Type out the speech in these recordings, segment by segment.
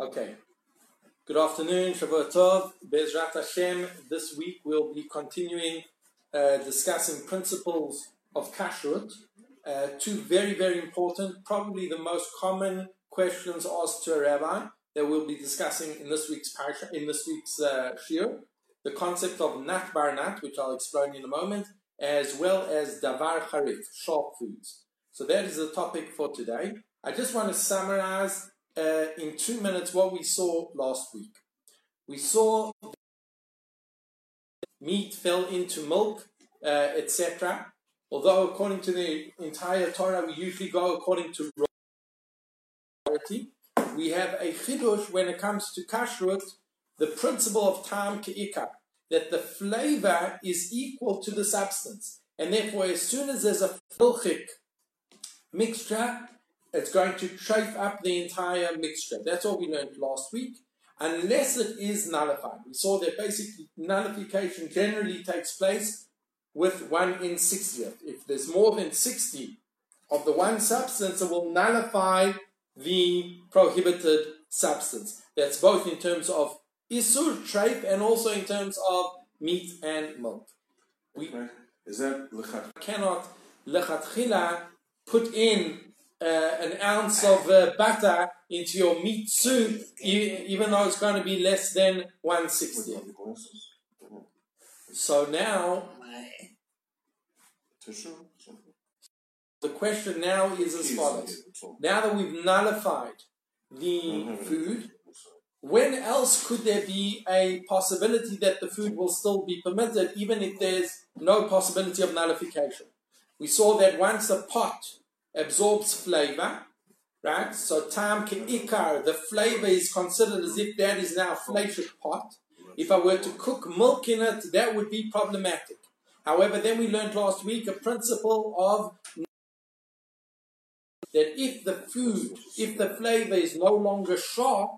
Okay. Good afternoon, Shavua Tov, Bezrat Hashem. This week we'll be continuing uh, discussing principles of kashrut. Uh, two very, very important, probably the most common questions asked to a rabbi that we'll be discussing in this week's parasha, in this week's uh. The concept of nat bar nat, which I'll explain in a moment, as well as davar harif, sharp foods. So that is the topic for today. I just want to summarize uh, in two minutes what we saw last week. We saw meat fell into milk, uh, etc. Although according to the entire Torah, we usually go according to we have a chidush when it comes to kashrut, the principle of tam ke'ikar, that the flavor is equal to the substance. And therefore, as soon as there's a filchik mixture, it's going to chafe up the entire mixture. That's what we learned last week. Unless it is nullified. We saw that basically nullification generally takes place with 1 in 60th. If there's more than 60 of the one substance, it will nullify the prohibited substance. That's both in terms of isur, trape, and also in terms of meat and milk. We is that lechat? cannot lechatchila put in uh, an ounce of uh, butter into your meat soup, even though it's going to be less than 160. So now, the question now is as follows. Now that we've nullified the food, when else could there be a possibility that the food will still be permitted, even if there's no possibility of nullification? We saw that once a pot absorbs flavor, right? So tam ikar, the flavor is considered as if that is now fleishik pot. If I were to cook milk in it, that would be problematic. However, then we learned last week a principle of that if the food, if the flavor is no longer sharp,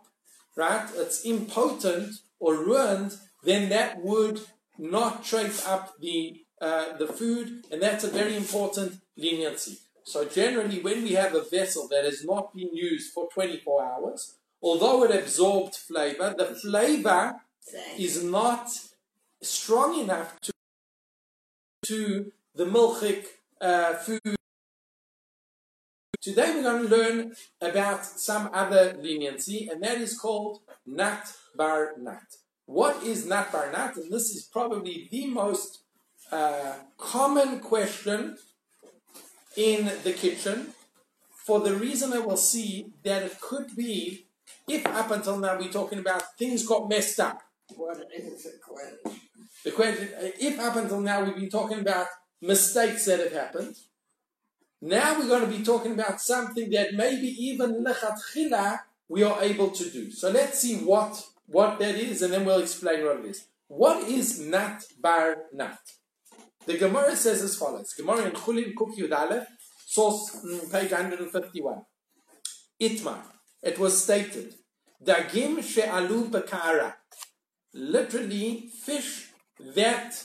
right, it's impotent or ruined, then that would not trace up the uh, the food, and that's a very important leniency. So generally, when we have a vessel that has not been used for 24 hours, although it absorbed flavor, the flavor is not strong enough to to the milchik uh, food. Today we're going to learn about some other leniency, and that is called nat bar nat. What is nat bar nat? And this is probably the most uh, common question in the kitchen for the reason I will see that it could be, if up until now we're talking about things got messed up. What is the question? The uh, question, if up until now we've been talking about mistakes that have happened, now we're going to be talking about something that maybe even lechatchila we are able to do. So let's see what, what that is and then we'll explain what it is. What is nat bar nat? The Gemara says as follows. Gemara in Chulin Kuf Yud source mm, page 151. Itmar. It was stated, Dagim she'alu bekara. Literally, fish that,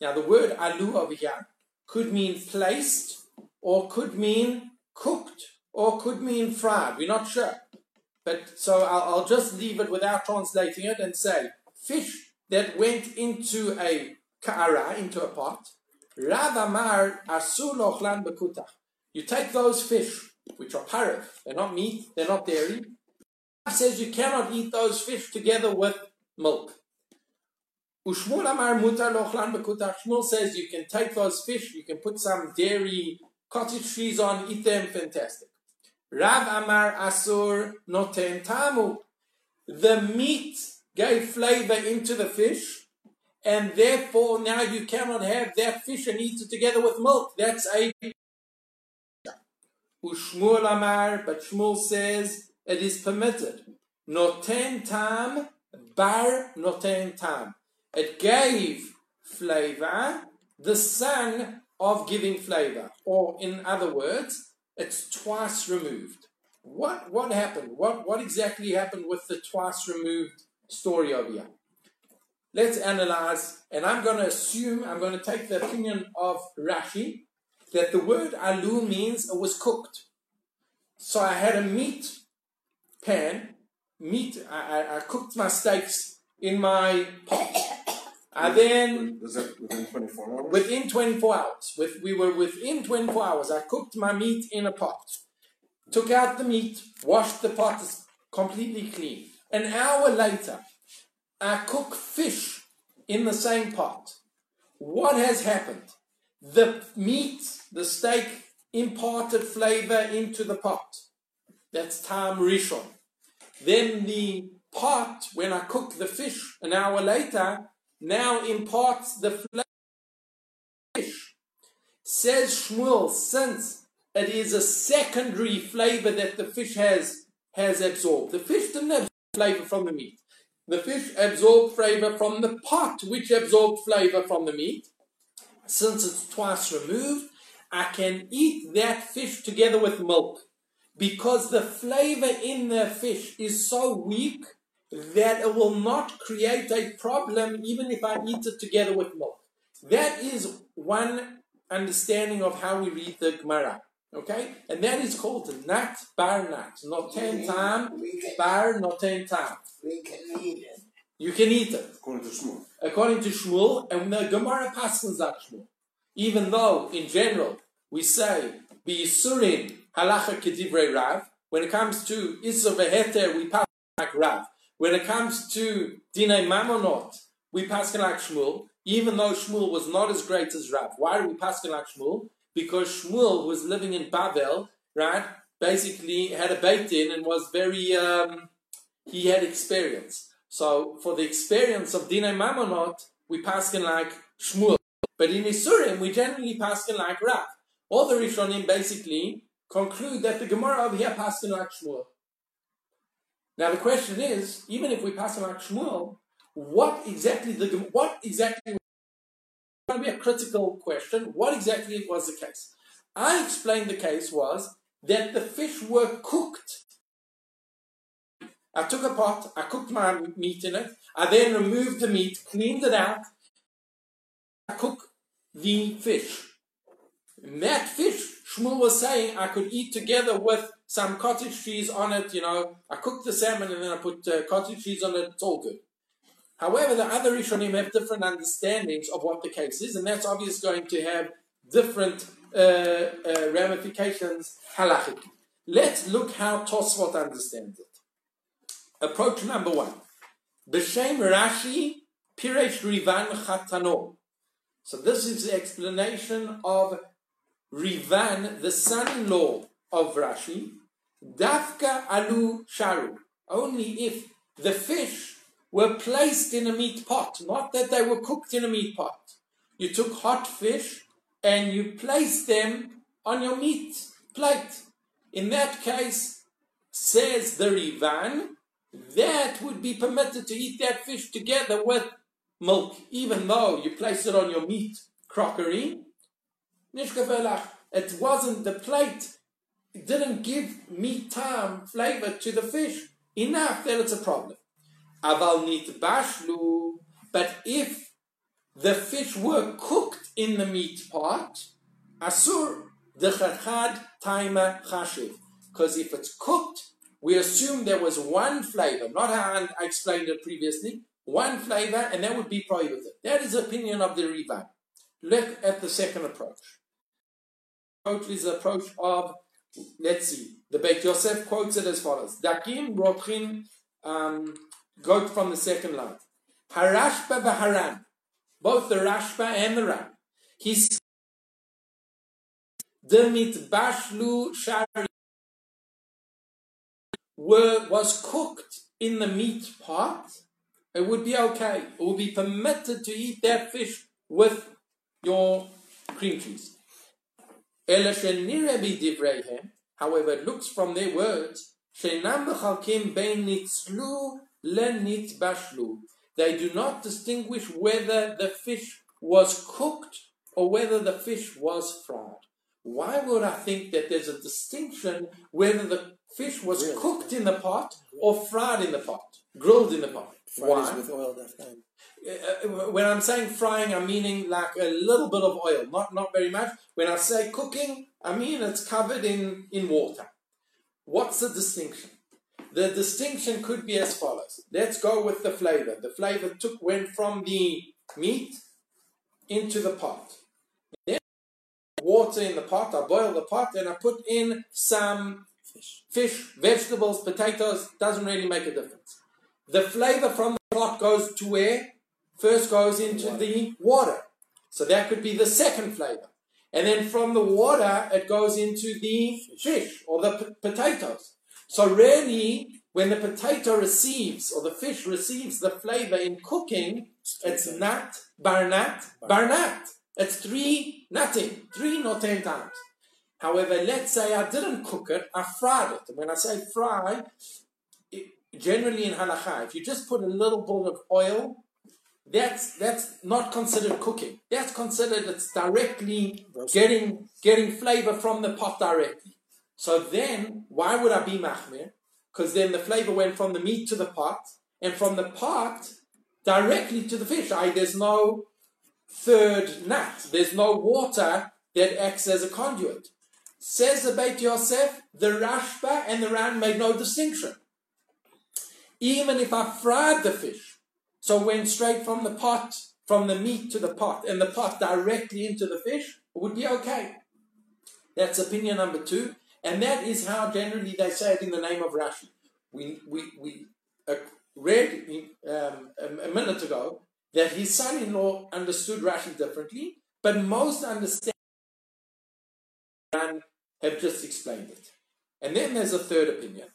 now the word alu over here could mean placed, or could mean cooked, or could mean fried. We're not sure. But so I'll, I'll just leave it without translating it and say fish that went into a ka'ara, into a pot. Rav Amar asu lochlan bekutach. You take those fish, which are parve, they're not meat, they're not dairy. says you cannot eat those fish together with milk. Ushmul Amar mutar lochlan bekutach. Shmuel says you can take those fish, you can put some dairy cottage cheese on, eat them, fantastic. Rav Amar Asur Noten Tamu. The meat gave flavor into the fish, and therefore now you cannot have that fish and eat it together with milk. That's a Ushmuel Amar, but Shmuel says it is permitted. Noten Tam, Bar Noten Tam. It gave flavor, the son of giving flavor. Or in other words, it's twice removed. What what happened? What what exactly happened with the twice removed story over here? Let's analyze, and I'm going to assume I'm going to take the opinion of Rashi that the word alu means it was cooked. So I had a meat pan, meat, I, I, I cooked my steaks in my pot. I then Was within 24 hours? within 24 hours. With, we were within 24 hours. I cooked my meat in a pot. Took out the meat, washed the pot completely clean. An hour later, I cook fish in the same pot. What has happened? The meat, the steak, imparted flavor into the pot. That's time rishon. Then the pot, when I cook the fish an hour later, now imparts the flavor fish. Says Shmuel, since it is a secondary flavor that the fish has has absorbed. The fish didn't absorb flavor from the meat. The fish absorbed flavor from the pot, which absorbed flavor from the meat. Since it's twice removed, I can eat that fish together with milk because the flavor in the fish is so weak that it will not create a problem even if I eat it together with milk. That is one understanding of how we read the Gemara. Okay? And that is called nat bar nat. Not ten time, bar not ten time. we can eat it. You can eat it. According to Shmuel. According to Shmuel, and the Gemara Paskins at Shmuel. Even though, in general, we say, B'yisurin halacha kedivrei Rav, when it comes to Issa v'heter, we pass like Rav. When it comes to Dinei Mamonot, we pass like Shmuel, even though Shmuel was not as great as Rav. Why do we pass like Shmuel? Because Shmuel was living in Babel, right? Basically had a bait in and was very, um, he had experience. So for the experience of Dinei Mamonot, we pass in like Shmuel. But in Isurim, we generally pass in like Rav. All the Rishonim basically conclude that the Gemara over here passed like Shmuel. Now the question is, even if we pass like Shmuel, what exactly the what exactly going to be a critical question. What exactly was the case? I explained the case was that the fish were cooked. I took a pot, I cooked my meat in it, I then removed the meat, cleaned it out, I cook the fish. And that fish, Shmuel was saying, I could eat together with some cottage cheese on it. You know, I cooked the salmon and then I put uh, cottage cheese on it. It's all good. However, the other Rishonim have different understandings of what the case is, and that's obviously going to have different uh, uh, ramifications halachic. Let's look how Tosfot understands it. Approach number one. B'shem Rashi Piresh Rivan Chatano. So this is the explanation of Rivan, the son-in-law of Rashi. Dafka alu sharu. Only if the fish were placed in a meat pot, not that they were cooked in a meat pot. You took hot fish and you placed them on your meat plate. In that case, says the Rivan, that would be permitted to eat that fish together with milk, even though you place it on your meat crockery. It wasn't the plate, it didn't give meat time flavor to the fish enough that it's a problem. Aval nit bashlu, but if the fish were cooked in the meat pot, asur dechachad taima chashiv. Because if it's cooked, we assume there was one flavor, not how I explained it previously, one flavor, and that would be prohibited. That is the opinion of the Riva. Look at the second approach. Approach is the approach of, let's see, the Beit Yosef quotes it as follows: Dakim rochin um, goat from the second line. Harashba v'haran, both the Rashba and the Ran. He's demit bashlu shari were was cooked in the meat pot. It would be okay. It would be permitted to eat that fish with your cream cheese. However, it looks from their words, lenit bashlu. They do not distinguish whether the fish was cooked or whether the fish was fried. Why would I think that there's a distinction whether the fish was Really? cooked in the pot or fried in the pot, grilled in the pot? Fried Why? with oil, that time. Uh, when I'm saying frying, I'm meaning like a little bit of oil, not not very much. When I say cooking, I mean it's covered in in water. What's the distinction? The distinction could be as follows. Let's go with the flavor. The flavor took went from the meat into the pot. Then water in the pot, I boil the pot and I put in some Fish. fish, vegetables, potatoes, doesn't really make a difference. The flavor from the pot goes to where? First goes into Water. the water. So that could be the second flavor. And then from the water, it goes into the fish or the p- potatoes. So really, when the potato receives or the fish receives the flavor in cooking, it's nut, barnat, barnat. It's three nutting, three not ten times. However, let's say I didn't cook it, I fried it. And when I say fry, it, generally in halakha, if you just put a little bit of oil, that's that's not considered cooking. That's considered it's directly getting getting flavor from the pot directly. So then, why would I be machmir? Because then the flavor went from the meat to the pot, and from the pot directly to the fish. I, there's no third nut. There's no water that acts as a conduit. Says the Beit Yosef, the Rashba and the Ran made no distinction. Even if I fried the fish, so went straight from the pot, from the meat to the pot, and the pot directly into the fish, would be okay. That's opinion number two, and that is how generally they say it in the name of Rashi. We we we uh, read um, a, minute ago that his son-in-law understood Rashi differently, but most understand and have just explained it. And then there's a third opinion,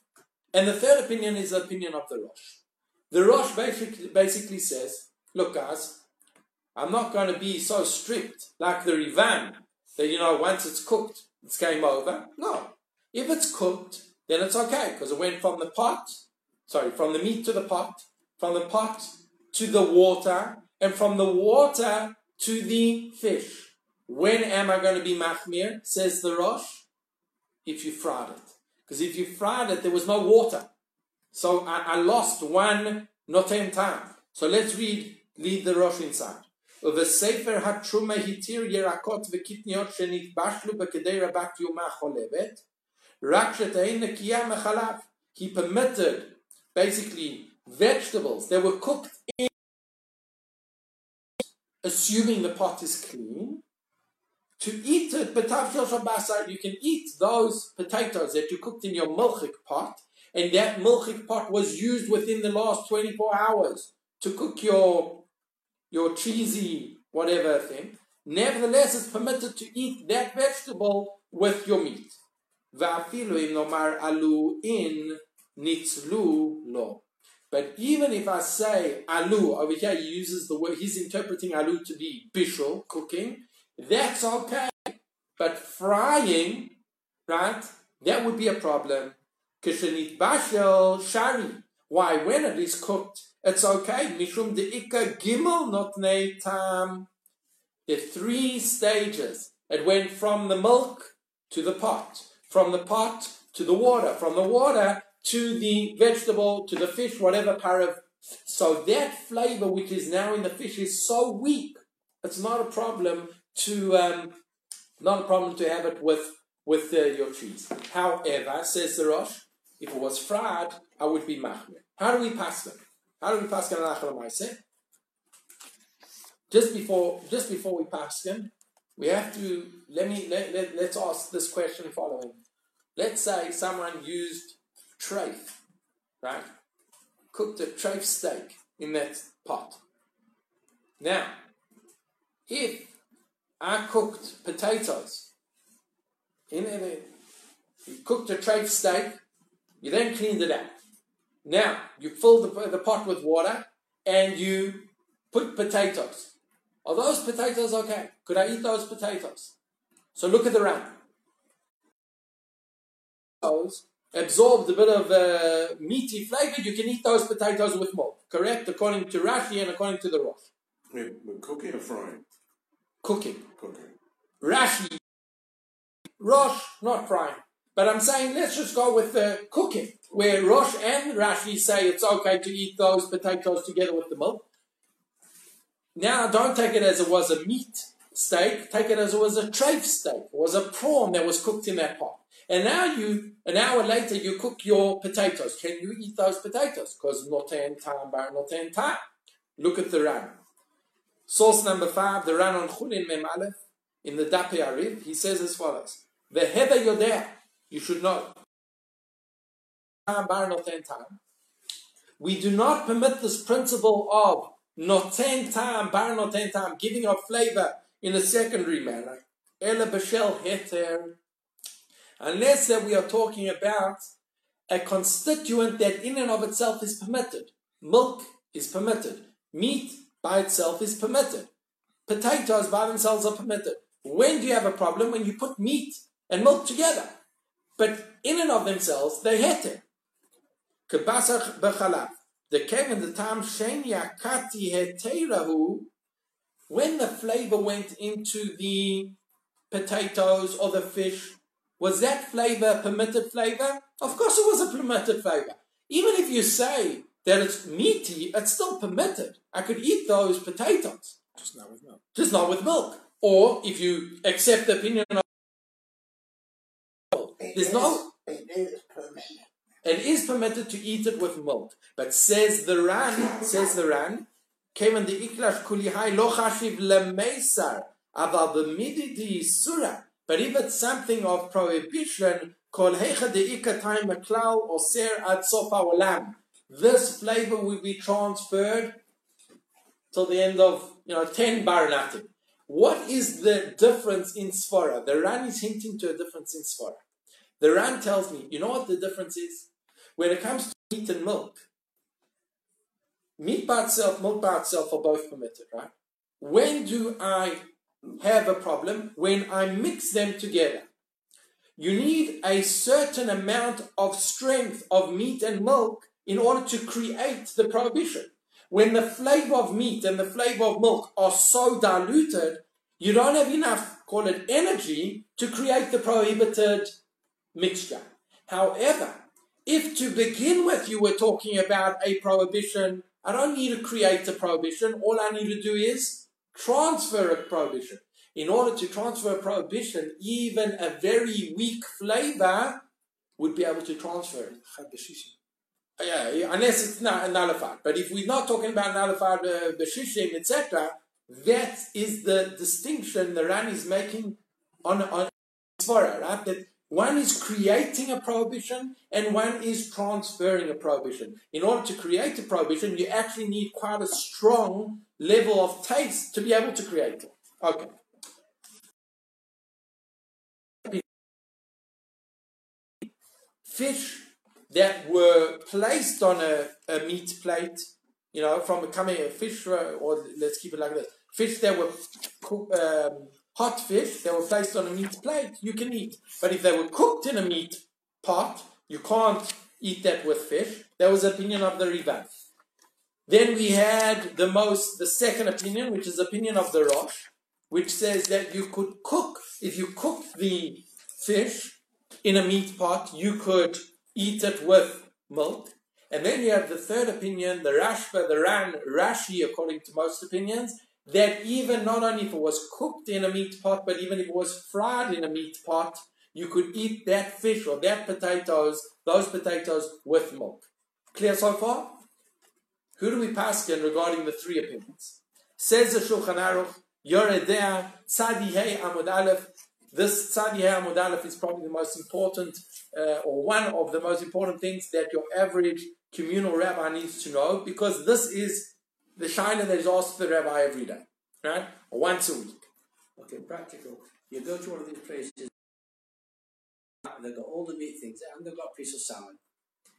and the third opinion is the opinion of the Rosh. The Rosh basically, basically says, look guys, I'm not going to be so strict like the Rivan that, you know, once it's cooked, it's game over. No. If it's cooked, then it's okay because it went from the pot, sorry, from the meat to the pot, from the pot to the water, and from the water to the fish. When am I going to be machmir? Says the Rosh. If you fried it. Because if you fried it, there was no water. So I, I lost one noten time. So let's read, lead the Rosh inside. ובספר התרומה התיר ירקות וקטניות שנתבשלו בכדי רבת יומה חולבת, he permitted, basically, vegetables that were cooked in, assuming the pot is clean, to eat it, you can eat those potatoes that you cooked in your milchik pot, and that milchik pot was used within the last 24 hours to cook your your cheesy whatever thing. Nevertheless, it's permitted to eat that vegetable with your meat. ואפילו אם נאמר עלו in ניצלו לא. But even if I say alu, over here he uses the word, he's interpreting alu to be bishul, cooking, that's okay. But frying, right, that would be a problem. Kishanit bashel shari. Why? When it is cooked, it's okay. Mishum deika gimel not tam. There are three stages. It went from the milk to the pot, from the pot to the water, from the water to the vegetable, to the fish, whatever parve. So that flavor which is now in the fish is so weak, it's not a problem to um, not a problem to have it with with uh, your cheese. However, says the Rosh, if it was fried, I would be machmir. How do we pass them? How do we pass them Just before just before we pass them, we have to let me let, let, let's ask this question following. Let's say someone used trafe, right? Cooked a trafe steak in that pot. Now, if I cooked potatoes in it, you cooked a trafe steak, you then cleaned it out. Now, you filled the, the pot with water and you put potatoes. Are those potatoes okay? Could I eat those potatoes? So look at the round. Those absorbed a bit of uh, meaty flavor, you can eat those potatoes with milk. Correct? According to Rashi and according to the Rosh. Wait, cooking or frying? Cooking. Cooking. Rashi, Rosh, not frying. But I'm saying let's just go with the cooking, where Rosh and Rashi say it's okay to eat those potatoes together with the milk. Now, don't take it as it was a meat steak. Take it as it was a trafe steak. It was a prawn that was cooked in that pot. And now you, an hour later, you cook your potatoes. Can you eat those potatoes? Because noten time bar noten time. Look at the Ran. Source number five, the Ran on Chulin Mem Aleph, in the Dapei HaRif, he says as follows. The Heather there, you should know. Bar noten time. We do not permit this principle of noten time, bar noten time, giving of flavor in a secondary manner. Ela b'shel heter unless that we are talking about a constituent that in and of itself is permitted. Milk is permitted. Meat by itself is permitted. Potatoes by themselves are permitted. When do you have a problem? When you put meat and milk together. But in and of themselves, they heter. Kebasar b'chalav. The came in the time shen yakati heterahu. When the flavor went into the potatoes or the fish, was that flavor permitted flavor? Of course it was a permitted flavor. Even if you say that it's meaty, it's still permitted. I could eat those potatoes. Just not with milk. Just not with milk. Or if you accept the opinion of It There's is- no- It is permitted. it is permitted to eat it with milk. But says the Ran, says the Ran, came in the iklash kulihai lo chashiv lemesar, aval b'mididi surah. But if it's something of prohibition, kol time maklal oser ad haolam. This flavor will be transferred till the end of, you know, 10 bar nothing. What is the difference in Svara? The Ran is hinting to a difference in Svara. The Ran tells me, you know what the difference is? When it comes to meat and milk, meat by itself, milk by itself are both permitted, right? When do I have a problem? When I mix them together. You need a certain amount of strength of meat and milk in order to create the prohibition. When the flavor of meat and the flavor of milk are so diluted, you don't have enough, call it energy, to create the prohibited mixture. However, if to begin with you were talking about a prohibition, I don't need to create a prohibition. All I need to do is transfer a prohibition. In order to transfer a prohibition, even a very weak flavor would be able to transfer it. Yeah, yeah, unless it's not nullified. But if we're not talking about nullified uh, beshishim, etc., that is the distinction the Ran is making on on Svara, right? That one is creating a prohibition and one is transferring a prohibition. In order to create a prohibition, you actually need quite a strong level of taste to be able to create it. Okay. Fish that were placed on a, a meat plate, you know, from coming a fish, or let's keep it like this fish that were um, hot fish that were placed on a meat plate, you can eat. But if they were cooked in a meat pot, you can't eat that with fish. That was the opinion of the Rivan. Then we had the most, the second opinion, which is opinion of the Rosh, which says that you could cook, if you cook the fish in a meat pot, you could eat it with milk. And then you have the third opinion, the Rashba, the Ran, Rashi, according to most opinions, that even not only if it was cooked in a meat pot, but even if it was fried in a meat pot, you could eat that fish or that potatoes, those potatoes with milk. Clear so far? Who do we pass in regarding the three opinions? Says the Shulchan Aruch, Yoredea, Tzadi Hey Amud Aleph. This Tzadi Hey Amud Aleph is probably the most important, uh, or one of the most important things that your average communal rabbi needs to know, because this is the shiner that is asked the rabbi every day, right? Once a week. Okay, practical. You go to one of these places, they've got all the meat things, and they've got a piece of salmon.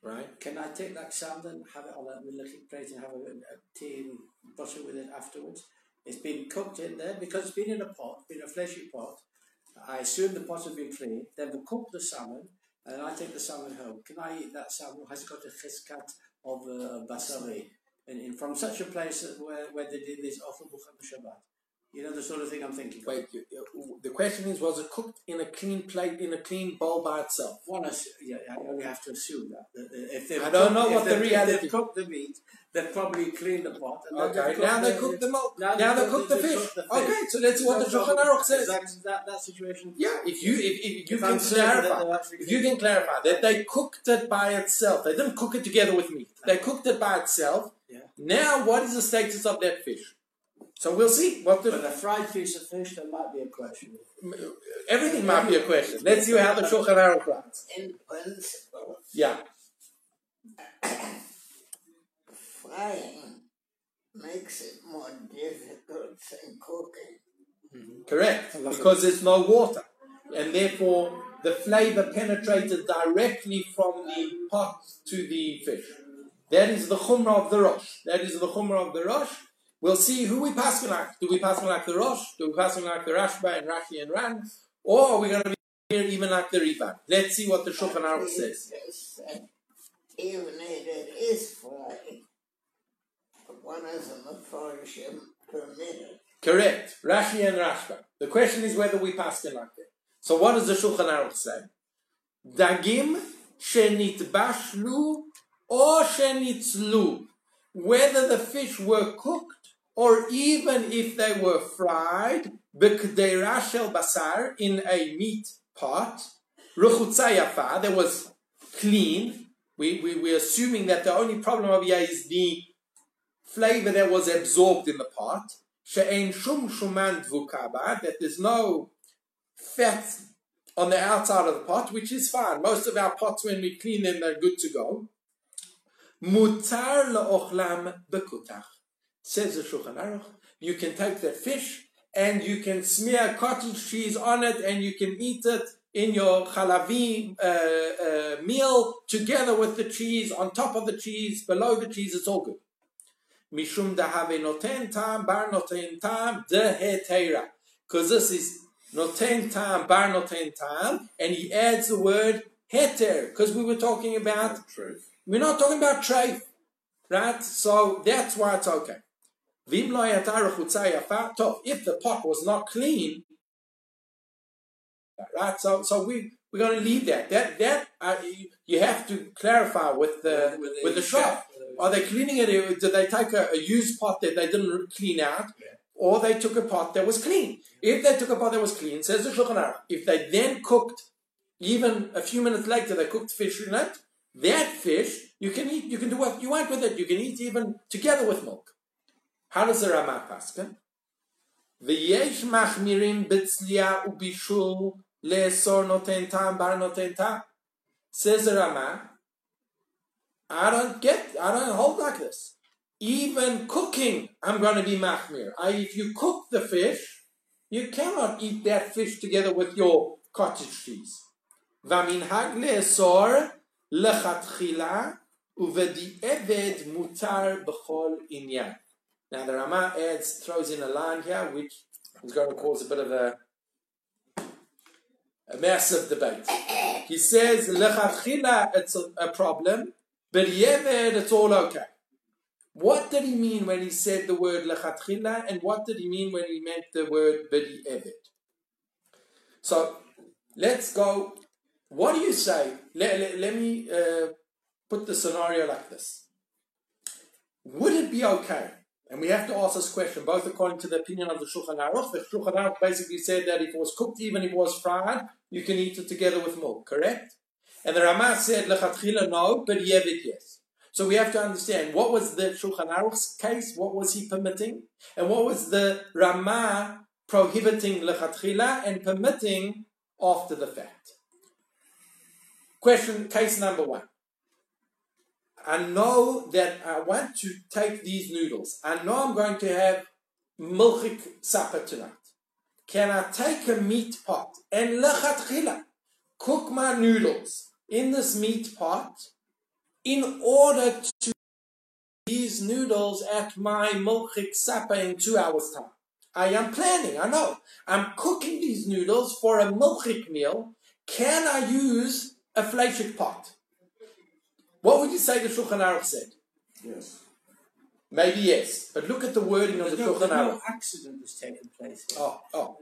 Right? Can I take that salmon, have it on a little plate, and have a, a tea and butter with it afterwards? It's been cooked in there because it's been in a pot, been a fleshy pot. I assume the pot has been cleaned. Then they cook the salmon, and I take the salmon home. Can I eat that salmon? Has it got a chizkat of uh, basari? And, and from such a place where, where they did this Othel Shabbat. You know the sort of thing I'm thinking. Wait, you- the question is, was it cooked in a clean plate, in a clean bowl by itself? One, yeah, I only have to assume that. if I don't know if what the reality- They've cooked the meat. They've probably cleaned the pot. And Okay, now they the- cook the milk. Now Now, they they cook the they fish. Okay, so let's see what the Shulchan Aruch says. Exactly that, that situation. Yeah, if you if, if you can clarify, if you can clarify that they cooked it by itself, they didn't cook it together with meat. They cooked it by itself. Yeah. Now, what is the status of that fish? So we'll see what But a the fried piece of fish, there might be a question. everything might be a question. Let's see how the Shulchan Aruch writes. In principle, Yeah, frying makes it more difficult than cooking. Mm-hmm. correct. Because there's no water, and therefore the flavor penetrated directly from the pot to the fish. That is the chumrah of the rosh. That is the chumrah of the rosh. We'll see who we pass like. Do we pass like the rosh? Do we pass like the Rashba and Rashi and Ran? Or are we going to be here even like the Rivan? Let's see what the Shulchan Aruch says. Uh, even if it is fried, one of the Mepharshim permitted. Correct. Rashi and Rashba. The question is whether we pass like that. So what does the Shulchan Aruch say? Dagim shenitbashlu or shenitzlu. Whether the fish were cooked or even if they were fried, b'kdei shel basar, in a meat pot, ruchutza yafa, that was clean. We, we, we're assuming that the only problem over here is the flavor that was absorbed in the pot. She'ein shum shuman dvukaba, that there's no fat on the outside of the pot, which is fine. Most of our pots, when we clean them, they're good to go. Mutar la'ochlam bekutach. Says the Shulchan Aruch, you can take that fish and you can smear cottage cheese on it and you can eat it in your chalavi uh, uh, meal together with the cheese, on top of the cheese, below the cheese, it's all good. Mishum dahave noten tam, bar noten tam, dehetera. Because this is noten tam, bar noten tam, and he adds the word heter, because we were talking about Truth. we're not talking about treif, right? So that's why it's okay. If the pot was not clean, right? So so we we're going to leave that. That that uh, you, you have to clarify with the With the with the shop. Are they cleaning it? Did they take a, a used pot that they didn't clean out? Or they took a pot that was clean. If they took a pot that was clean, says the Shulchan Aruch, if they then cooked, even a few minutes later, they cooked fish in it, that fish, you can eat, you can do what you want with it. You can eat even together with milk. How does the Ramah paskin? V'yesh machmirim bitzlia ubishul le'esor noten tam bar noten tam. Says the Ramah, I don't get, I don't hold like this. Even cooking, I'm going to be machmir. I, if you cook the fish, you cannot eat that fish together with your cottage cheese. והמנהג לאסור לכתחילה ובדיעבד מותר בכל עניין. Now the Rama adds, throws in a line here which is going to cause a bit of a, a massive debate. He says, lechatchila, it's a, a problem, but yeved, it's all okay. What did he mean when he said the word lechatchila, and what did he mean when he meant the word bidi evet? So let's go. What do you say? Let, let, let me uh, put the scenario like this. Would it be okay? And we have to ask this question both according to the opinion of the Shulchan Aruch. The Shulchan Aruch basically said that if it was cooked, even if it was fried, you can eat it together with milk, correct? And the Ramah said, Lechatchila, no, but Yevit, yes. So we have to understand what was the Shulchan Aruch's case, what was he permitting, and what was the Ramah prohibiting Lechatchila and permitting after the fact. Question, case number one. I know that I want to take these noodles. I know I'm going to have milchik supper tonight. Can I take a meat pot and lechatchila cook my noodles in this meat pot in order to these noodles at my milchik supper in two hours time? I am planning, I know. I'm cooking these noodles for a milchik meal. Can I use a fleshik pot? What would you say the Shulchan Aruch said? Yes. Maybe yes, but look at the wording of the no, Shulchan there's no accident has taken place here. Oh, oh.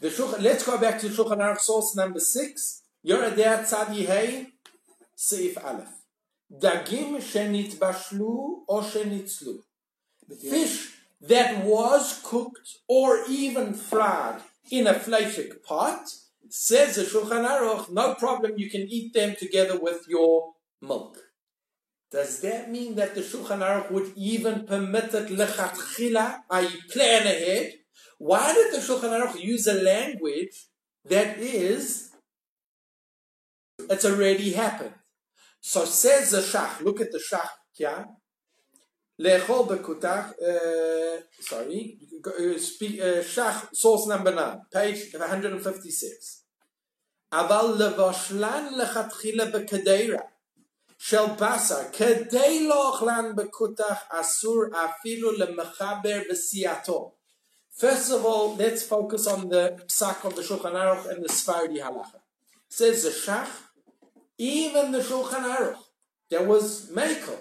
The Shulchan, let's go back to Shulchan Aruch source number six. Yoredea Tzadi Hey, Seif Aleph. Dagim shenitbashlu or shenitzlu. Fish that was cooked or even fried in a fleshik pot, says the Shulchan Aruch, no problem, you can eat them together with your milk. Does that mean that the Shulchan Aruch would even permit it lechatchila, i.e. plan ahead? Why did the Shulchan Aruch use a language that is, it's already happened? So says the Shach, look at the Shach, yeah? Lechol bekutach, uh, sorry, uh, speak, uh, Shach, source number 9, page 156. אבל לבשלן לכתחילה בקדירה של בשר, כדי לאוכלן בכותח אסור אפילו למחבר בסיעתו. First of all, let's focus on the psak of the Shulchan Aruch and the Sfardi halacha. Says the Shach, even the Shulchan Aruch, there was makel.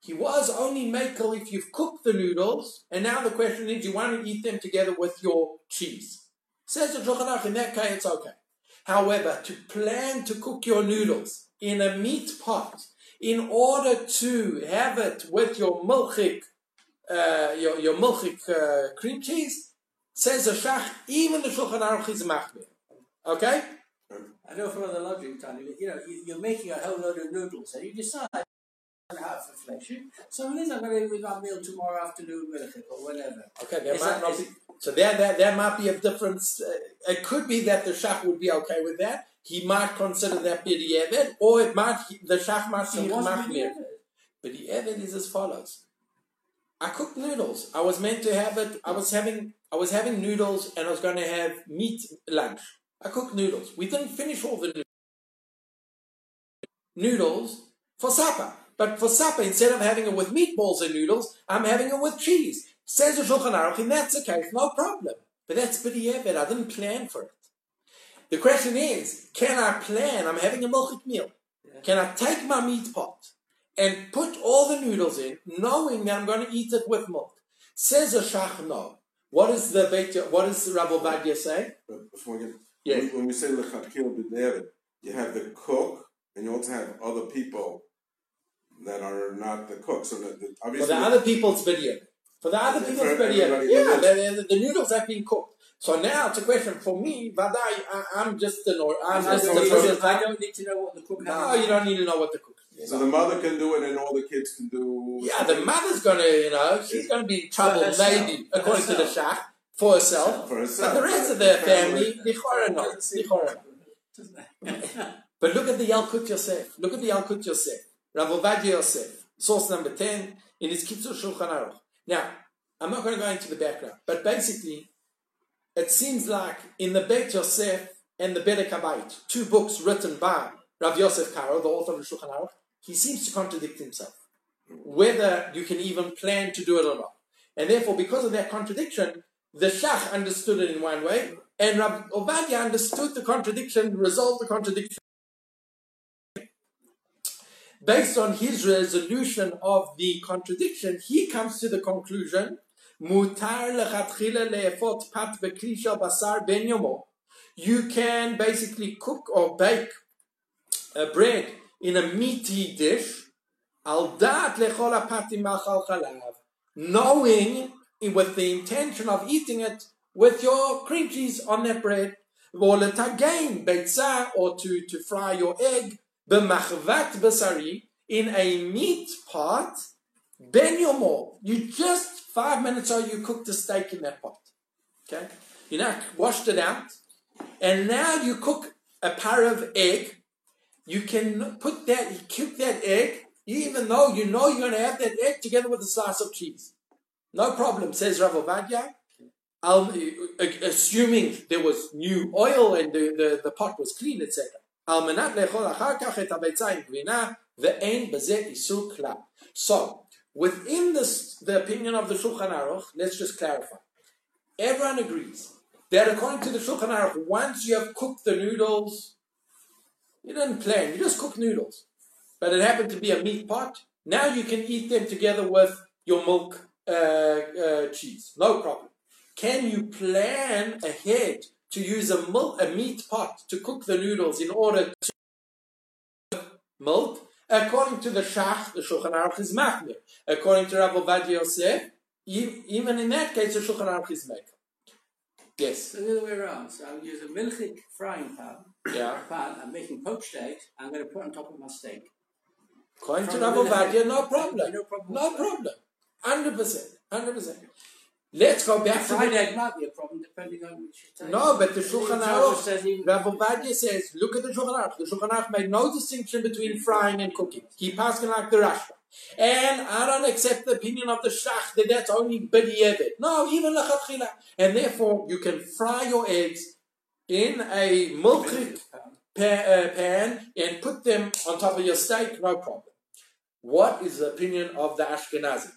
He was only makel if you've cooked the noodles, and now the question is, you want to eat them together with your cheese. Says the Shulchan Aruch, in that case, it's okay. However, to plan to cook your noodles in a meat pot in order to have it with your milchik, uh, your, your milchik uh, cream cheese, says the Shach, even the Shulchan Aruch is machmir. Okay? I know from other logic, you know, you- you're making a whole load of noodles and you decide For flesh. So it is, I'm going to eat my meal tomorrow afternoon with it or whatever. Okay, there Is might that- not be, so there, there, there might be a difference. Uh, it could be that the Shach would be okay with that. He might consider that b'di'evet, or it might, the Shach might be machmir. idea it? But the evidence is as follows. I cooked noodles. I was meant to have it. I was having I was having noodles and I was going to have meat lunch. I cooked noodles. We didn't finish all the noodles. Noodles for supper. But for supper, instead of having it with meatballs and noodles, I'm having it with cheese. Says the Shulchan Aruch, in that's okay, case, no problem. But that's b'di'evet. I didn't plan for it. The question is, can I plan? I'm having a milchik meal. Can I take my meat pot and put all the noodles in, knowing that I'm going to eat it with milk? Says a shach no. What is the Beit, what does Rabbi Ovadia say? Before we get, Yes. when, when we say lechatchil b'devet, you have the cook, and you also have other people that are not the cooks. So that the, For the other people's video. For the other people's video. everybody Yeah, the, the, the noodles have been cooked. So now it's a question for me, Vadai, I, I'm just an or I'm just don't, a need person. to, I don't need to know what the cook No, you don't need to know what the cook so the mother can do it, and all the kids can do. Yeah, the mother's gonna, you know, she's gonna be in trouble, herself. maybe, For according to the herself. shach, for herself. for herself. But the rest of the family, lichora no, Doesn't seem lichora no. possible, doesn't? But look at the Yalkut Yosef. Look at the Yalkut Yosef. Rav Ovadia Yosef, source number 10, in his Kitzur Shulchan Aruch. Now, I'm not going to go into the background, but basically, it seems like in the Beit Yosef and the Bedek Habayit, two books written by Rav Yosef Karo, the author of the Shulchan Aruch, he seems to contradict himself. Whether you can even plan to do it or not. And therefore, because of that contradiction, the Shach understood it in one way, and Rav Ovadia understood the contradiction, resolved the contradiction based on his resolution of the contradiction, he comes to the conclusion, Mutar le'efot pat basar ben yomo. You can basically cook or bake a bread in a meaty dish, al dat chalav, knowing with the intention of eating it with your cream cheese on that bread, or or to, to fry your egg, b'machvat basari, in a meat pot, ben yomo. You just five minutes ago you cooked a steak in that pot. Okay? You now washed it out, and now you cook a pair of egg. You can put that, you cook that egg, even though you know you're going to have that egg together with a slice of cheese. No problem, says Rav Ovadia. I'll, assuming there was new oil and the, the, the pot was clean, etc. על מנת לאכול אחר כך את הביצה עם גבינה, ואין בזה איסור כלל. So, within this, the opinion of the Shulchan Aruch, let's just clarify. Everyone agrees that according to the Shulchan Aruch, once you have cooked the noodles, you didn't plan, you just cooked noodles. But it happened to be a meat pot. Now you can eat them together with your milk uh, uh, cheese. No problem. Can you plan ahead to use a milk, a meat pot to cook the noodles in order to milk, according to the Shach, the Shulchan Aruch is machmir. According to Rabbi Ovadia Yosef, even in that case, the Shulchan Aruch is makel. Yes. So the other way around. So I'll use a milchik frying pan. Yeah. Pan. I'm making poached eggs. I'm going to put on top of my steak. According to From Rabbi the. Ovadia, no problem. No problem. No problem. Hundred percent. Hundred percent. Let's go back to fried the might be a problem depending on which you take. No, but the Shulchan Aruch, says Rav Ovadia says, look at the Shulchan Aruch. The Shulchan Aruch made no distinction between frying and cooking. He passed like the Rashba. And I don't accept the opinion of the Shach that that's only B'di'evet. No, even Lachatchila. And therefore, you can fry your eggs in a pa- uh, pan and put them on top of your steak, no problem. What is the opinion of the Ashkenazi?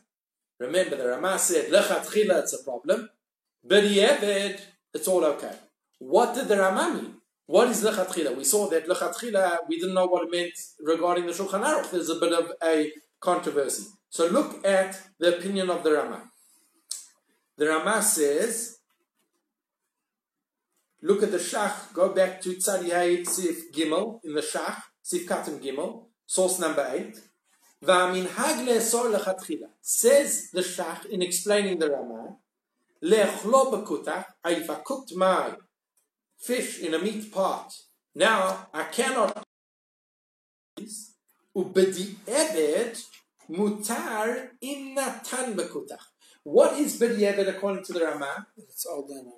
Remember, the Ramah said, Lechatchila, it's a problem. B'di'evet, it's all okay. What did the Ramah mean? What is lechatchila? We saw that lechatchila, we didn't know what it meant regarding the Shulchan Aruch. There's a bit of a controversy. So look at the opinion of the Ramah. The Ramah says, look at the Shach, go back to Tzadiyah Sif Gimel in the Shach, Sif Katan Gimel, source number 8 והמנהג לאסור לכתחילה. Says the Shach in explaining the Ramah, לאכלו בכותח, if I cooked my fish in a meat pot, now I cannot ובדיעבד מותר אם נתן בכותח. What is בדיעבד according to the Ramah? It's all done.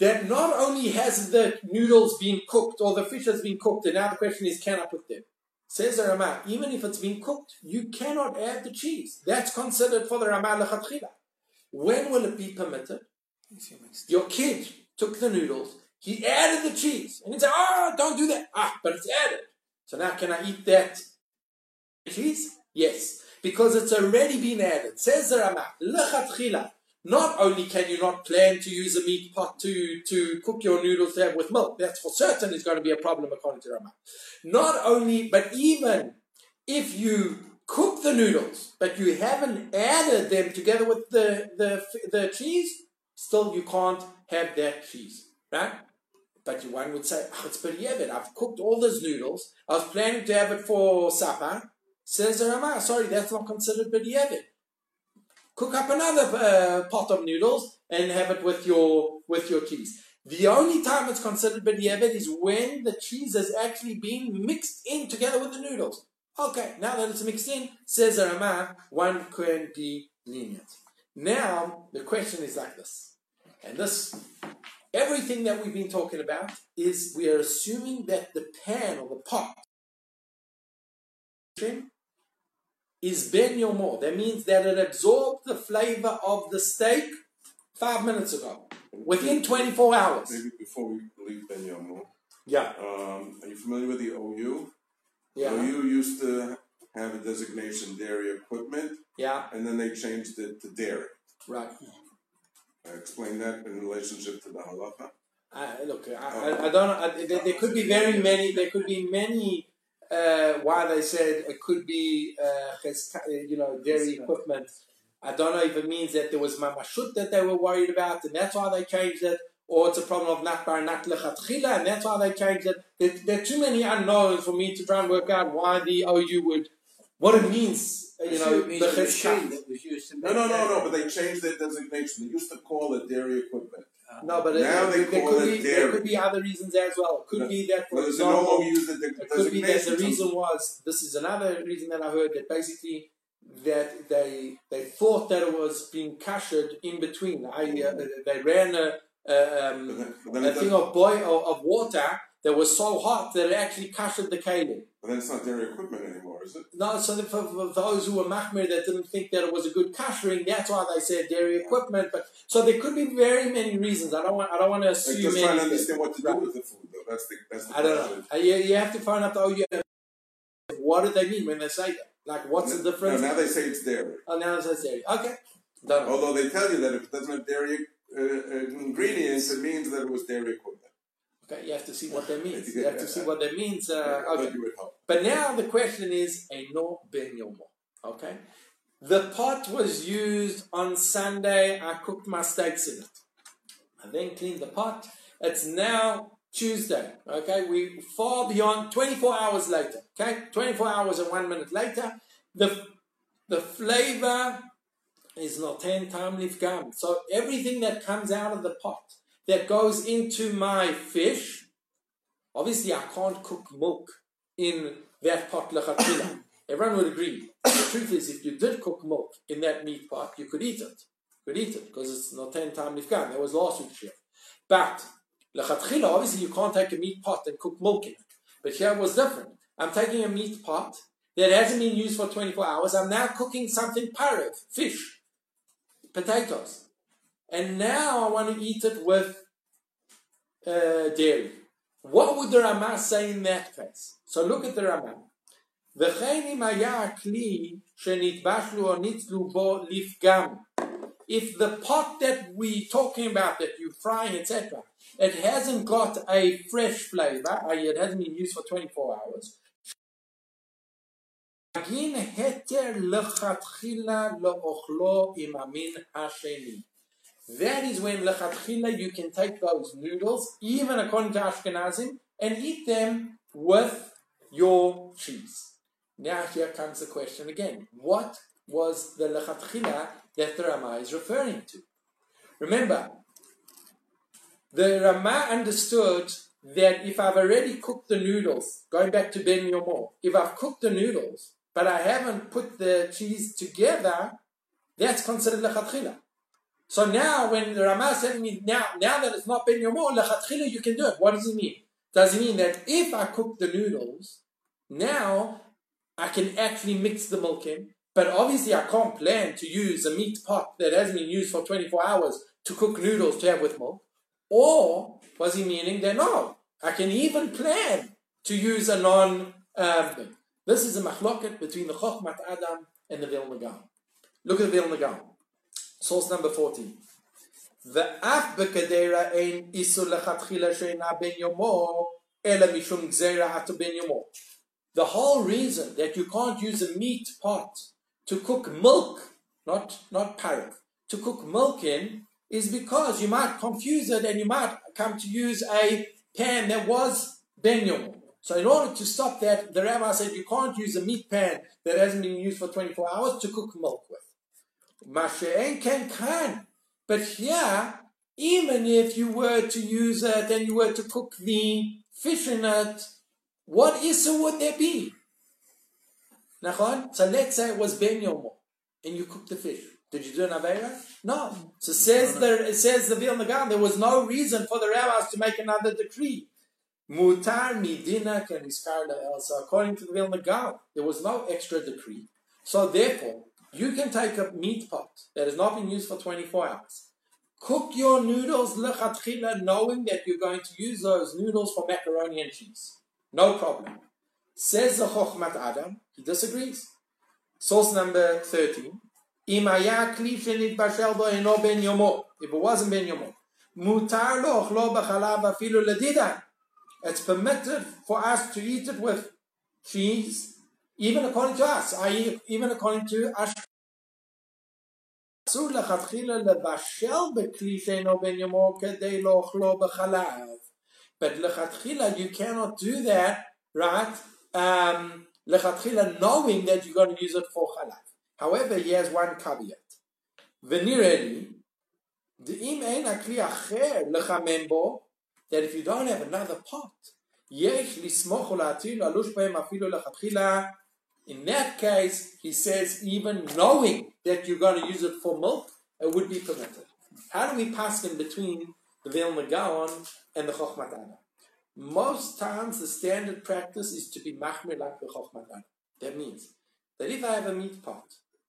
That not only has the noodles been cooked or the fish has been cooked, and now the question is, can I put them? Says the Ramah, even if it's been cooked, you cannot add the cheese. That's considered for the Ramah lechatchila. When will it be permitted? Your kid took the noodles, he added the cheese, and he said, "Oh, don't do that." Ah, but it's added. So now, can I eat that cheese? Yes, because it's already been added. Says the Ramah, lechatchila. Not only can you not plan to use a meat pot to, to cook your noodles to have with milk, that's for certain is going to be a problem according to Rama. Not only, but even if you cook the noodles, but you haven't added them together with the, the, the cheese, still you can't have that cheese, right? But one would say, oh, it's b'di'evet. I've cooked all those noodles. I was planning to have it for supper. Says the Rama, sorry, that's not considered b'di'evet. Cook up another uh, pot of noodles and have it with your with your cheese. The only time it's considered b'di'evet is when the cheese has actually been mixed in together with the noodles. Okay, now that it's mixed in, says the Ramah, one can be lenient. Now, the question is like this. And this, everything that we've been talking about is we are assuming that the pan or the pot is ben yomo. That means that it absorbed the flavor of the steak five minutes ago, within 24 hours. Maybe before we leave Ben Yomo, Yeah, um, are you familiar with the OU? yeah, OU used to have a designation dairy equipment, yeah, and then they changed it to dairy. right. I explain that in relationship to the halacha. I, look, I, I, I don't know. I, there, there could be very many. There could be many. Uh, why they said it could be, uh, uh, you know, dairy equipment. I don't know if it means that there was mamashut that they were worried about, and that's why they changed it, or it's a problem of not bar not lechatchila, and that's why they changed it. There, there are too many unknowns for me to try and work out why the OU would, what it means. uh, You know, it means the the machine cheska. that was used to No, make no, no, no. But they changed their designation. They used to call it dairy equipment. No, but it, they there, call could it be, there could be other reasons as well. It could No, be that, for no example, use the It could be that the reason was this is another reason that I heard that basically that they they thought that it was being cashed in between. I uh, they ran a, um, then, but then a thing of boil of water that was so hot that it actually cashed the kalim. but then it's not dairy equipment anymore, is it? No, so the, for, for those who were machmir that didn't think that it was a good kashering, that's why they said dairy equipment. But so there could be very many reasons. I don't want I don't want to Like assume just trying to understand what to do with the food, though. That's the that's the I don't know. Uh, You, you have to find out the OU. What do they mean when they say that? Like, what's the difference? No, now they say it's dairy. Oh, now it says dairy. Okay. Don't. Although they tell you that if it doesn't have dairy uh, uh, ingredients, it means that it was dairy equipment. Okay, you have to see what that means. You have to see what that means. Uh, okay. thought you would help. But now the question is, no ben yomo. Okay? The pot was used on Sunday. I cooked my steaks in it. I then cleaned the pot. It's now Tuesday. Okay, we far beyond 24 hours later. Okay, 24 hours and one minute later, the the flavor is not ten time gum. So everything that comes out of the pot that goes into my fish, obviously I can't cook milk in that pot lechatchila. Everyone would agree. The truth is, if you did cook milk in that meat pot, you could eat it. You could eat it because it's not ten time gum. That was last week's shiur. But lechatchila, obviously you can't take a meat pot and cook milk in it. But here it was different. I'm taking a meat pot that hasn't been used for 24 hours. I'm now cooking something pareve, fish, potatoes and now I want to eat it with uh, dairy. What would the Rama say in that case? So look at the Rama. If the pot that we're talking about, that you fry, etc., it hasn't got a fresh flavor, i.e., it hasn't been used for 24 hours, Again. That is when lechatchila you can take those noodles, even according to Ashkenazim, and eat them with your cheese. Now here comes the question again. What was the lechatchila that the Rama is referring to? Remember, the Rama understood that if I've already cooked the noodles, going back to Ben Yomo, if I've cooked the noodles, but I haven't put the cheese together, that's considered lechatchila. So now, when the Rama said to me, now, now that it's not Ben Yomo, lechatchila, you can do it. What does it mean? Does it mean that if I cook the noodles, now I can actually mix the milk in? But obviously, I can't plan to use a meat pot that hasn't been used for 24 hours to cook noodles to have with milk. Or was he meaning that no, I can even plan to use a non um, this is a machloket between the Chochmat Adam and the Vilna Gaon. Look at the Vilna Gaon. Source number 14. ואף בקדרה אין איסור לכתחילה שאינה ben יומו, אלא משום גזירה עתה ben יומו. The whole reason that you can't use a meat pot to cook milk, not, not parrot, to cook milk in, is because you might confuse it and you might come to use a pan that was ben yomo. So in order to stop that, the rabbi said you can't use a meat pan that hasn't been used for 24 hours to cook milk with. Mashe'en can can. But here, even if you were to use it and you were to cook the fish in it, what issue would there be? So let's say it was ben yomo, and you cooked the fish. Did you do an avera? No. So says the it says the Vilna Gaon, there was no reason for the rabbis to make another decree. Mutar midina can according to the Vilna Gaon, there was no extra decree. So therefore, you can take a meat pot that has not been used for 24 hours. Cook your noodles lechatchila knowing that you're going to use those noodles for macaroni and cheese. No problem. Says the Chochmat Adam, he disagrees. Source number 13. If it wasn't ben yomo. Ochlo b'chalav afilu ledidan. It's permitted for us to eat it with cheese, even according to us, i.e., even according to Ash. אסור לכתחילה לבשל בכלי שאינו בן יומו כדי לאוכלו בחלב. But לכתחילה, you cannot do that, right? Um, לכתחילה knowing that you're going to use it for חלב. However, he has one caveat. ונראה לי, דאם אין הכלי אחר לחמם בו, that if you don't have another pot, in that case, he says, even knowing that you're going to use it for milk, it would be permitted. How do we pass in between the Vilna Gaon and the Chochmat? Most times, the standard practice is to be machmir like the Chochmat Adam. That means that if I have a meat pot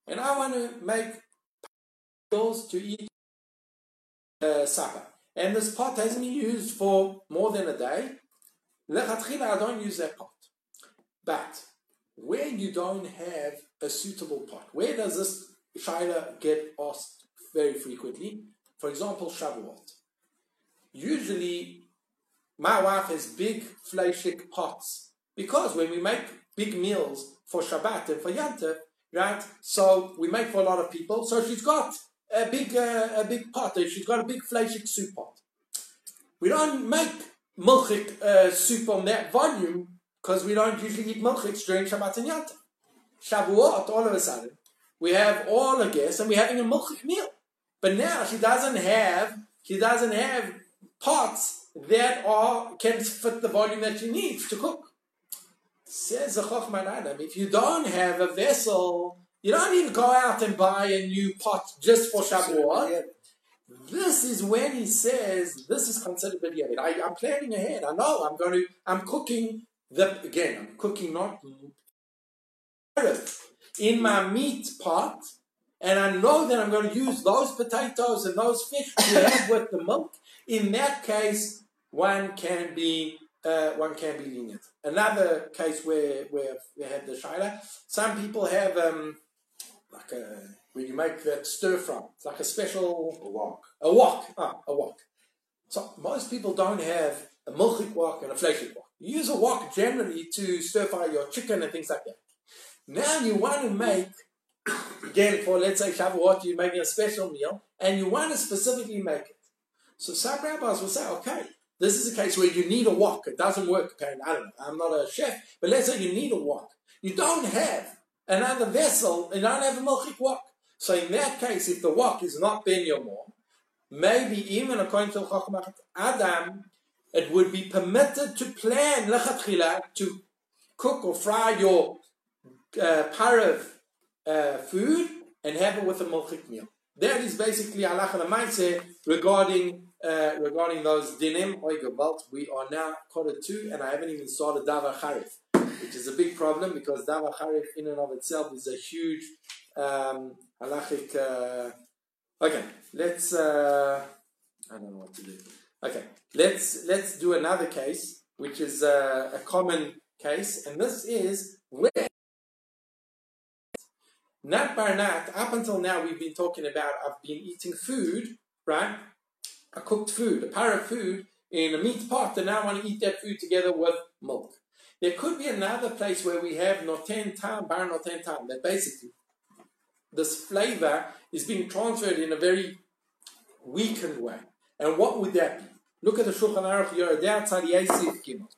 and I want to make pills to eat uh, supper, and this pot hasn't been used for more than a day, I don't use that pot. But where you don't have a suitable pot, where does this shaila get asked very frequently? For example, Shavuot. Usually, my wife has big fleishik pots because when we make big meals for Shabbat and for Yantav, right? So we make for a lot of people. So she's got a big uh, a big pot. She's got a big fleishik soup pot. We don't make milchik uh, soup on that volume because we don't usually eat milchiks during Shabbat and Tov. Shavuot, all of a sudden, we have all the guests and we're having a milchik meal. But now she doesn't have she doesn't have pots that are can fit the volume that she needs to cook. Says the Adam, if you don't have a vessel, you don't need to go out and buy a new pot just for Shavuot. This is when he says this is considered b'diavad. I, I'm planning ahead. I know I'm going to. I'm cooking the again. I'm cooking not in my meat pot, and I know that I'm going to use those potatoes and those fish to have with the milk. In that case, one can be uh, one can be lenient. Another case where where we had the shaila, some people have um, like a where you make that stir fry. It's like a special A wok. a wok. Ah, a wok. So most people don't have a milchik wok and a fleishik wok. You use a wok generally to stir fry your chicken and things like that. Now you want to make again for let's say Shavuot, you're making a special meal, and you want to specifically make it. So some rabbis will say, okay, this is a case where you need a wok. It doesn't work apparently. I don't know. I'm not a chef, but let's say you need a wok. You don't have another vessel, and don't have a milchik wok. So in that case, if the wok is not ben yomo, maybe even according to Chochmat Adam, it would be permitted to plan to cook or fry your uh, parav uh, food and have it with a milchik meal. That is basically halacha lemaise regarding uh, regarding those dinim. Oigabalt, we are now quarter two, and I haven't even started davar charif, which is a big problem because davar charif in and of itself is a huge um, halachic. Uh, okay, let's. Uh, I don't know what to do. Okay, let's let's do another case, which is uh, a common case, and this is where Nat bar nat, up until now we've been talking about I've been eating food, right? A cooked food, a par of food in a meat pot, and now I want to eat that food together with milk. There could be another place where we have noten tam, bar noten tam, that basically this flavor is being transferred in a very weakened way. And what would that be? Look at the Shulchan Aruch Yoreh De'ah Tzadiyei Sif Gimel.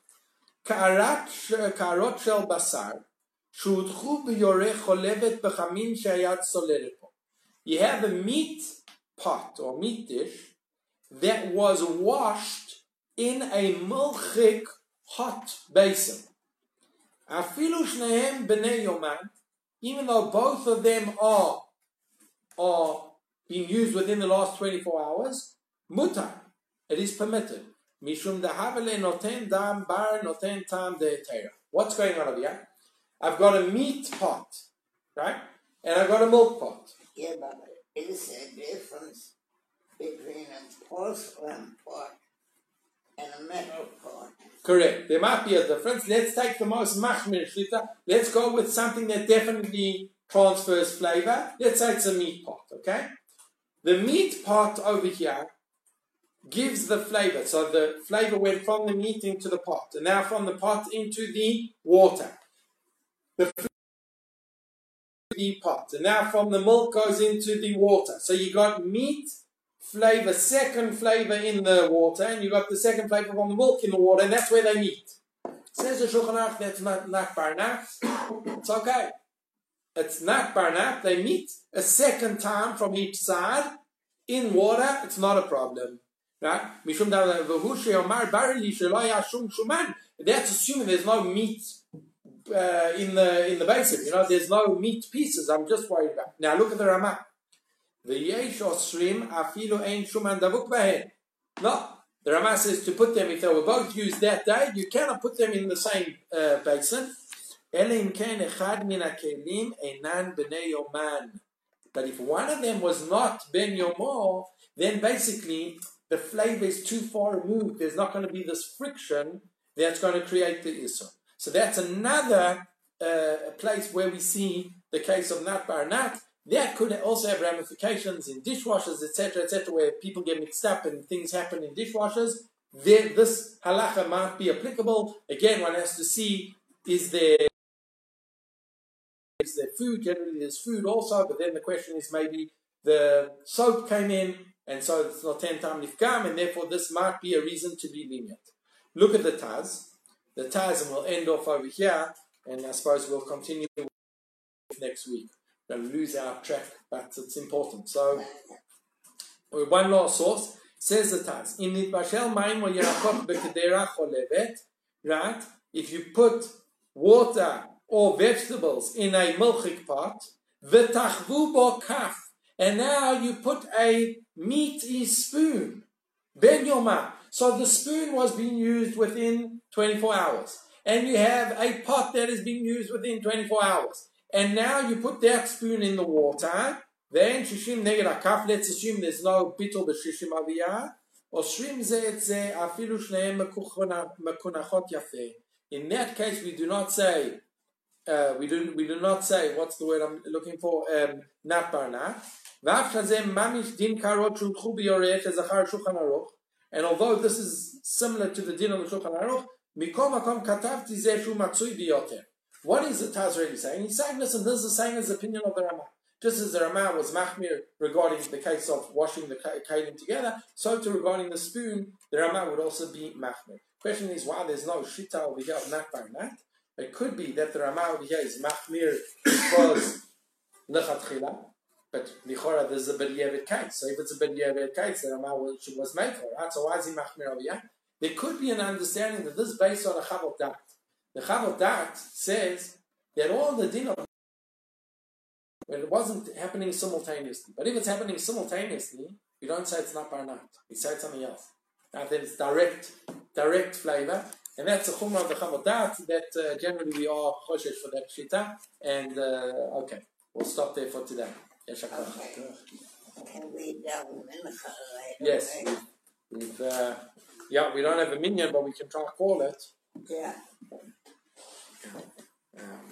Ka'arot shel basar, שהודחו b'yoreh חולבת bechamin shayat סוללת You have a meat pot or meat dish that was washed in a milchik hot basin. אפילו שניהם b'nei יומן, even though both of them are, are being used within the last 24 hours, mutar. It is permitted. Mishum dahavele noten tam bar noten tam de What's going on over here? I've got a meat pot, right? And I've got a milk pot. Yeah, but is there a difference between a porcelain pot and a metal pot? Correct. There might be a difference. Let's take the most machmir shita. Let's go with something that definitely transfers flavor. Let's say it's a meat pot, okay? The meat pot over here gives the flavor. So the flavor went from the meat into the pot, and now from the pot into the water. The the pot, and now from the milk goes into the water. So you got meat flavor, second flavor in the water, and you got the second flavor from the milk in the water, and that's where they meet. Says the Shulchan Aruch, that's not not barnat. It's okay. It's not barnat. They meet a second time from each side in water. It's not a problem. That's assuming there's no meat uh, in the in the basin. You know, there's no meat pieces. I'm just worried about. Now look at the Rama. Yesh osrim Afilo ein shuman davuk bahen. No, the Rama says to put them if they were both used that day. You cannot put them in the same uh, basin. But if one of them was not ben yomo, then basically the flavor is too far removed. There's not going to be this friction that's going to create the issur. So that's another uh, place where we see the case of nat bar nat. That could also have ramifications in dishwashers, etc., etc., where people get mixed up and things happen in dishwashers. There, this halacha might be applicable. Again, one has to see is there is there food? Generally, there's food also, but then the question is maybe the soap came in and so it's not ten tam nifkam, and therefore this might be a reason to be lenient. Look at the Taz. The Taz, and we'll end off over here, and I suppose we'll continue next week. To lose our track, but it's important. So, one last source says the Taz. In Nitbashel Maim or Yerakot Bekedera Cholevet, right? If you put water or vegetables in a milchik pot, v'tachvu bo kaf, and now you put a meaty spoon, ben yoma. So the spoon was being used within 24 hours, and you have a pot that is being used within 24 hours, and now you put that spoon in the water. Then shishim neged. Let's assume there's no afilu shneim mekunachot yafeh. In that case, we do not say, uh, we do we do not say what's the word I'm looking for, um, bar. And although this is similar to the din of the Shulchan Aruch. What is the Taz really saying? He's saying, listen, this is the same as the opinion of the Ramah. Just as the Ramah was machmir regarding the case of washing the kalim together, so to regarding the spoon, the Ramah would also be machmir. Question is why there's no shita over here of nat bar nat. It could be that the Ramah over here is machmir because lechatchila, but lichora there's a beryevet kite. So if it's a beryevet kite, the Ramah was, was made for, right? So why is he machmir over here? There could be an understanding that this is based on a Chavot Da'at. The Chavot Da'at says that all the din of when it wasn't happening simultaneously. But if it's happening simultaneously, you don't say it's not by night. You say it's something else. And then it's direct, direct flavor. And that's a chumrah of the Chavot Da'at that uh, generally we are choshesh for that shita. And uh, okay, we'll stop there for today. Yes, Okay. And we don't mincha right Yes, away. we've, we've uh, yeah, we don't have a minyan, but we can try to call it. Yeah. Um,